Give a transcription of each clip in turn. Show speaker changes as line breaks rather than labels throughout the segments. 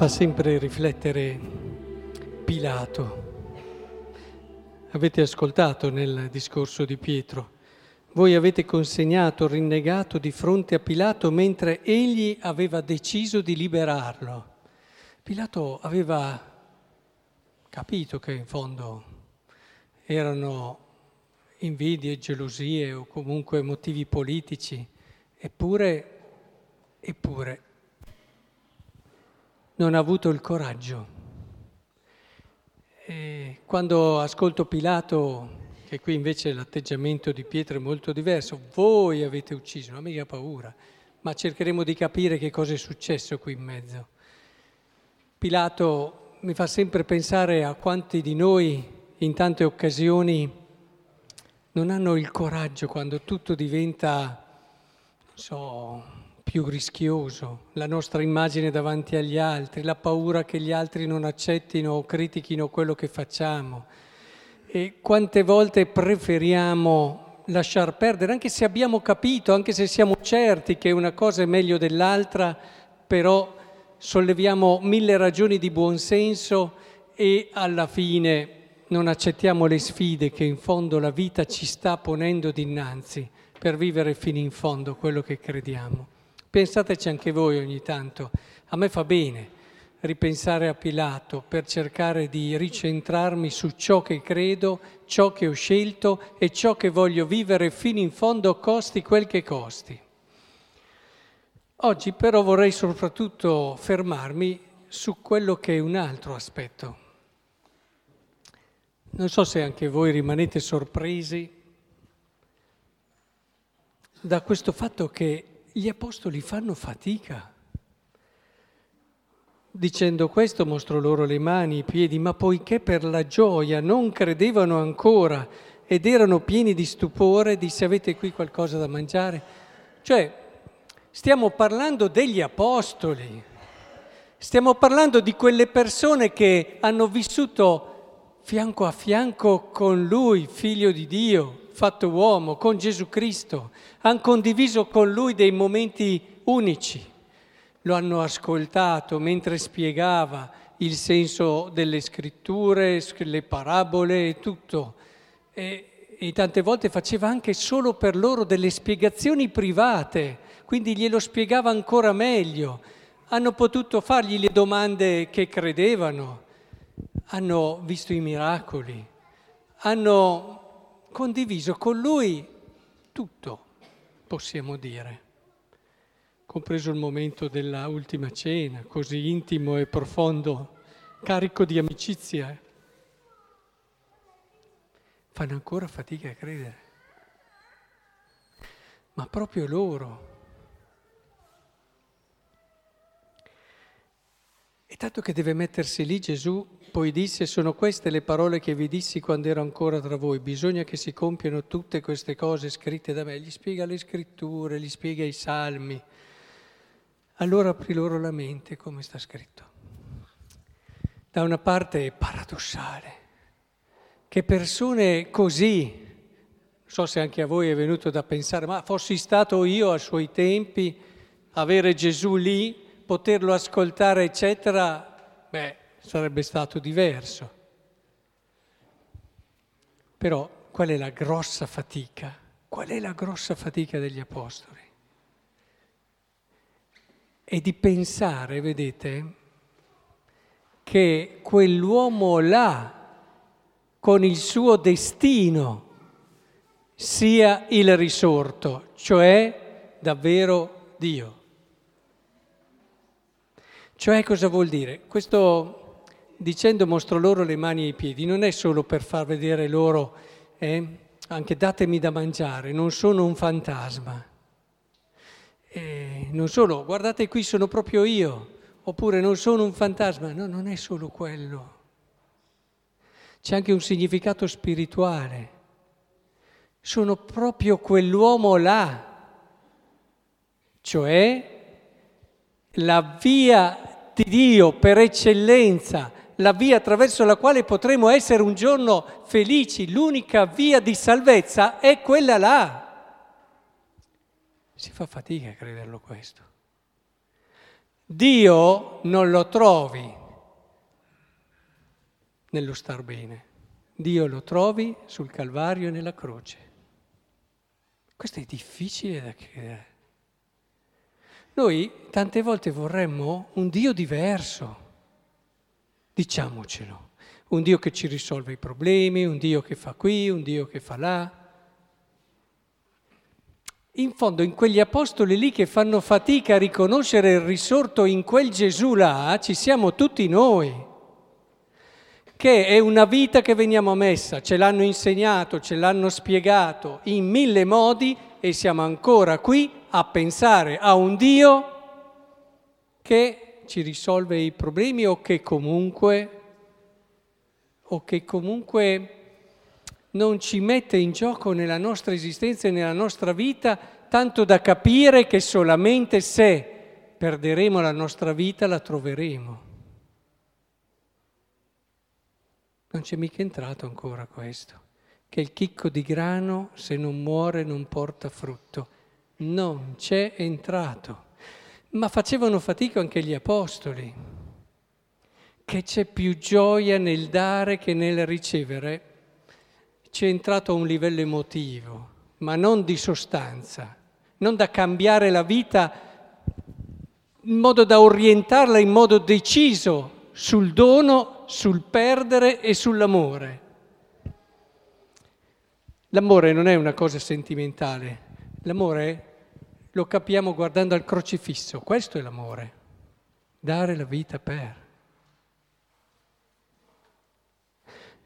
fa sempre riflettere Pilato. Avete ascoltato nel discorso di Pietro. Voi avete consegnato rinnegato di fronte a Pilato mentre egli aveva deciso di liberarlo. Pilato aveva capito che in fondo erano invidie, gelosie o comunque motivi politici, eppure, eppure non ha avuto il coraggio. E quando ascolto Pilato, che qui invece l'atteggiamento di Pietro è molto diverso, voi avete ucciso, non mica paura, ma cercheremo di capire che cosa è successo qui in mezzo. Pilato mi fa sempre pensare a quanti di noi in tante occasioni non hanno il coraggio quando tutto diventa, non so, più rischioso, la nostra immagine davanti agli altri, la paura che gli altri non accettino o critichino quello che facciamo. E quante volte preferiamo lasciar perdere, anche se abbiamo capito, anche se siamo certi che una cosa è meglio dell'altra, però solleviamo mille ragioni di buonsenso e alla fine non accettiamo le sfide che in fondo la vita ci sta ponendo dinanzi per vivere fino in fondo quello che crediamo. Pensateci anche voi ogni tanto. A me fa bene ripensare a Pilato per cercare di ricentrarmi su ciò che credo, ciò che ho scelto e ciò che voglio vivere fino in fondo, costi quel che costi. Oggi però vorrei soprattutto fermarmi su quello che è un altro aspetto. Non so se anche voi rimanete sorpresi da questo fatto che gli apostoli fanno fatica. Dicendo questo mostro loro le mani, i piedi, ma poiché per la gioia non credevano ancora ed erano pieni di stupore, disse avete qui qualcosa da mangiare? Cioè, stiamo parlando degli apostoli, stiamo parlando di quelle persone che hanno vissuto fianco a fianco con lui, figlio di Dio, fatto uomo, con Gesù Cristo, hanno condiviso con lui dei momenti unici, lo hanno ascoltato mentre spiegava il senso delle scritture, le parabole e tutto. E, e tante volte faceva anche solo per loro delle spiegazioni private, quindi glielo spiegava ancora meglio. Hanno potuto fargli le domande che credevano, hanno visto i miracoli, hanno condiviso con lui tutto, possiamo dire, compreso il momento della ultima cena, così intimo e profondo, carico di amicizia. Fanno ancora fatica a credere, ma proprio loro. Tanto che deve mettersi lì Gesù poi disse, sono queste le parole che vi dissi quando ero ancora tra voi, bisogna che si compiano tutte queste cose scritte da me. Gli spiega le scritture, gli spiega i salmi. Allora apri loro la mente come sta scritto. Da una parte è paradossale che persone così, non so se anche a voi è venuto da pensare, ma fossi stato io a suoi tempi, avere Gesù lì, poterlo ascoltare, eccetera, beh, sarebbe stato diverso. Però qual è la grossa fatica? Qual è la grossa fatica degli apostoli? È di pensare, vedete, che quell'uomo là, con il suo destino, sia il risorto, cioè davvero Dio. Cioè cosa vuol dire? Questo dicendo mostro loro le mani e i piedi, non è solo per far vedere loro, eh, anche datemi da mangiare, non sono un fantasma. Eh, non solo, guardate qui sono proprio io, oppure non sono un fantasma, no, non è solo quello. C'è anche un significato spirituale. Sono proprio quell'uomo là, cioè la via di Dio per eccellenza la via attraverso la quale potremo essere un giorno felici, l'unica via di salvezza è quella là. Si fa fatica a crederlo questo. Dio non lo trovi nello star bene, Dio lo trovi sul Calvario e nella croce. Questo è difficile da credere. Noi tante volte vorremmo un Dio diverso, diciamocelo, un Dio che ci risolve i problemi, un Dio che fa qui, un Dio che fa là. In fondo, in quegli apostoli lì che fanno fatica a riconoscere il risorto in quel Gesù là, ci siamo tutti noi, che è una vita che veniamo messa, ce l'hanno insegnato, ce l'hanno spiegato in mille modi e siamo ancora qui a pensare a un Dio che ci risolve i problemi o che comunque, o che comunque non ci mette in gioco nella nostra esistenza e nella nostra vita, tanto da capire che solamente se perderemo la nostra vita la troveremo. Non c'è mica entrato ancora questo, che il chicco di grano se non muore non porta frutto. Non c'è entrato. Ma facevano fatica anche gli apostoli, che c'è più gioia nel dare che nel ricevere ci è entrato a un livello emotivo, ma non di sostanza, non da cambiare la vita in modo da orientarla in modo deciso sul dono, sul perdere e sull'amore. L'amore non è una cosa sentimentale, l'amore lo capiamo guardando al crocifisso, questo è l'amore, dare la vita per.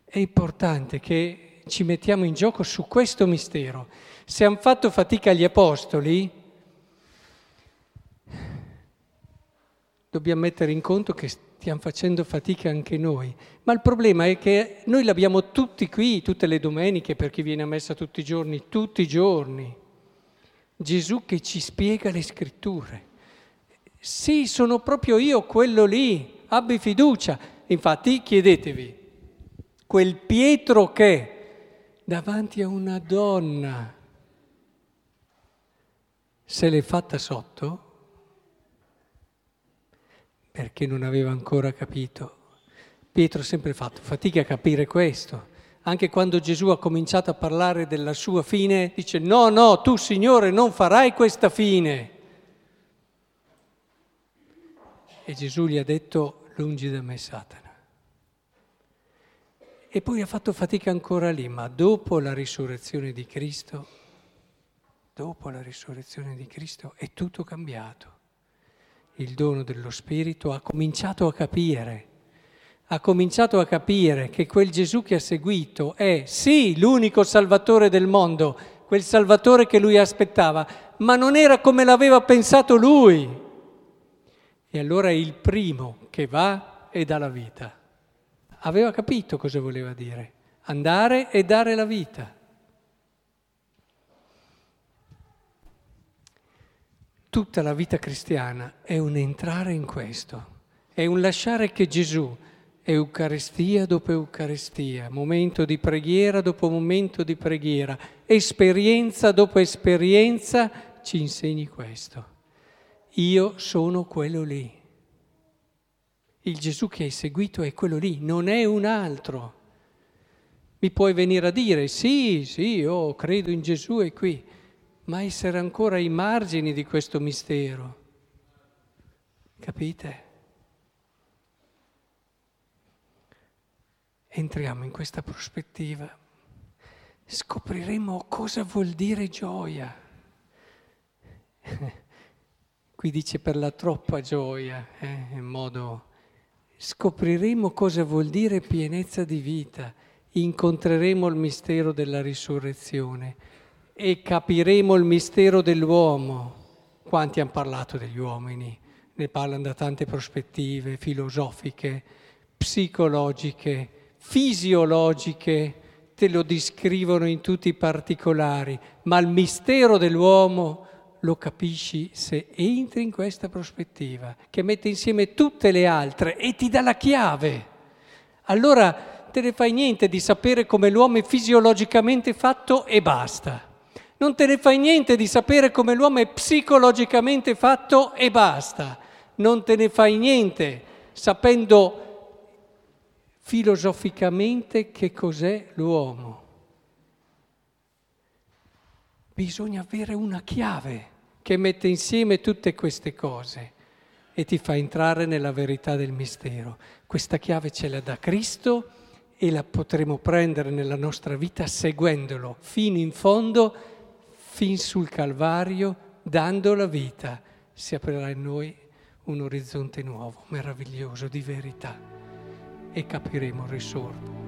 È importante che ci mettiamo in gioco su questo mistero. Se hanno fatto fatica gli apostoli, dobbiamo mettere in conto che stiamo facendo fatica anche noi. Ma il problema è che noi l'abbiamo tutti qui, tutte le domeniche, per chi viene a messa tutti i giorni, tutti i giorni. Gesù che ci spiega le scritture. Sì, sono proprio io quello lì, abbi fiducia. Infatti chiedetevi, quel Pietro che davanti a una donna. Se l'è fatta sotto perché non aveva ancora capito. Pietro ha sempre fatto fatica a capire questo. Anche quando Gesù ha cominciato a parlare della sua fine, dice no, no, tu Signore non farai questa fine. E Gesù gli ha detto lungi da me Satana. E poi ha fatto fatica ancora lì, ma dopo la risurrezione di Cristo, dopo la risurrezione di Cristo è tutto cambiato. Il dono dello Spirito ha cominciato a capire, ha cominciato a capire che quel Gesù che ha seguito è sì l'unico Salvatore del mondo, quel Salvatore che lui aspettava, ma non era come l'aveva pensato lui. E allora è il primo che va e dà la vita aveva capito cosa voleva dire, andare e dare la vita. Tutta la vita cristiana è un entrare in questo, è un lasciare che Gesù, Eucaristia dopo Eucaristia, momento di preghiera dopo momento di preghiera, esperienza dopo esperienza, ci insegni questo. Io sono quello lì. Il Gesù che hai seguito è quello lì, non è un altro. Mi puoi venire a dire, sì, sì, io credo in Gesù e qui, ma essere ancora ai margini di questo mistero. Capite? Entriamo in questa prospettiva, scopriremo cosa vuol dire gioia. Qui dice per la troppa gioia, eh, in modo scopriremo cosa vuol dire pienezza di vita, incontreremo il mistero della risurrezione e capiremo il mistero dell'uomo. Quanti hanno parlato degli uomini? Ne parlano da tante prospettive filosofiche, psicologiche, fisiologiche, te lo descrivono in tutti i particolari, ma il mistero dell'uomo lo capisci se entri in questa prospettiva, che mette insieme tutte le altre e ti dà la chiave. Allora te ne fai niente di sapere come l'uomo è fisiologicamente fatto e basta. Non te ne fai niente di sapere come l'uomo è psicologicamente fatto e basta. non te ne fai niente, sapendo filosoficamente che cos'è l'uomo. Bisogna avere una chiave che mette insieme tutte queste cose e ti fa entrare nella verità del mistero. Questa chiave ce l'ha da Cristo e la potremo prendere nella nostra vita seguendolo fino in fondo, fin sul Calvario, dando la vita. Si aprirà in noi un orizzonte nuovo, meraviglioso, di verità e capiremo il risorto.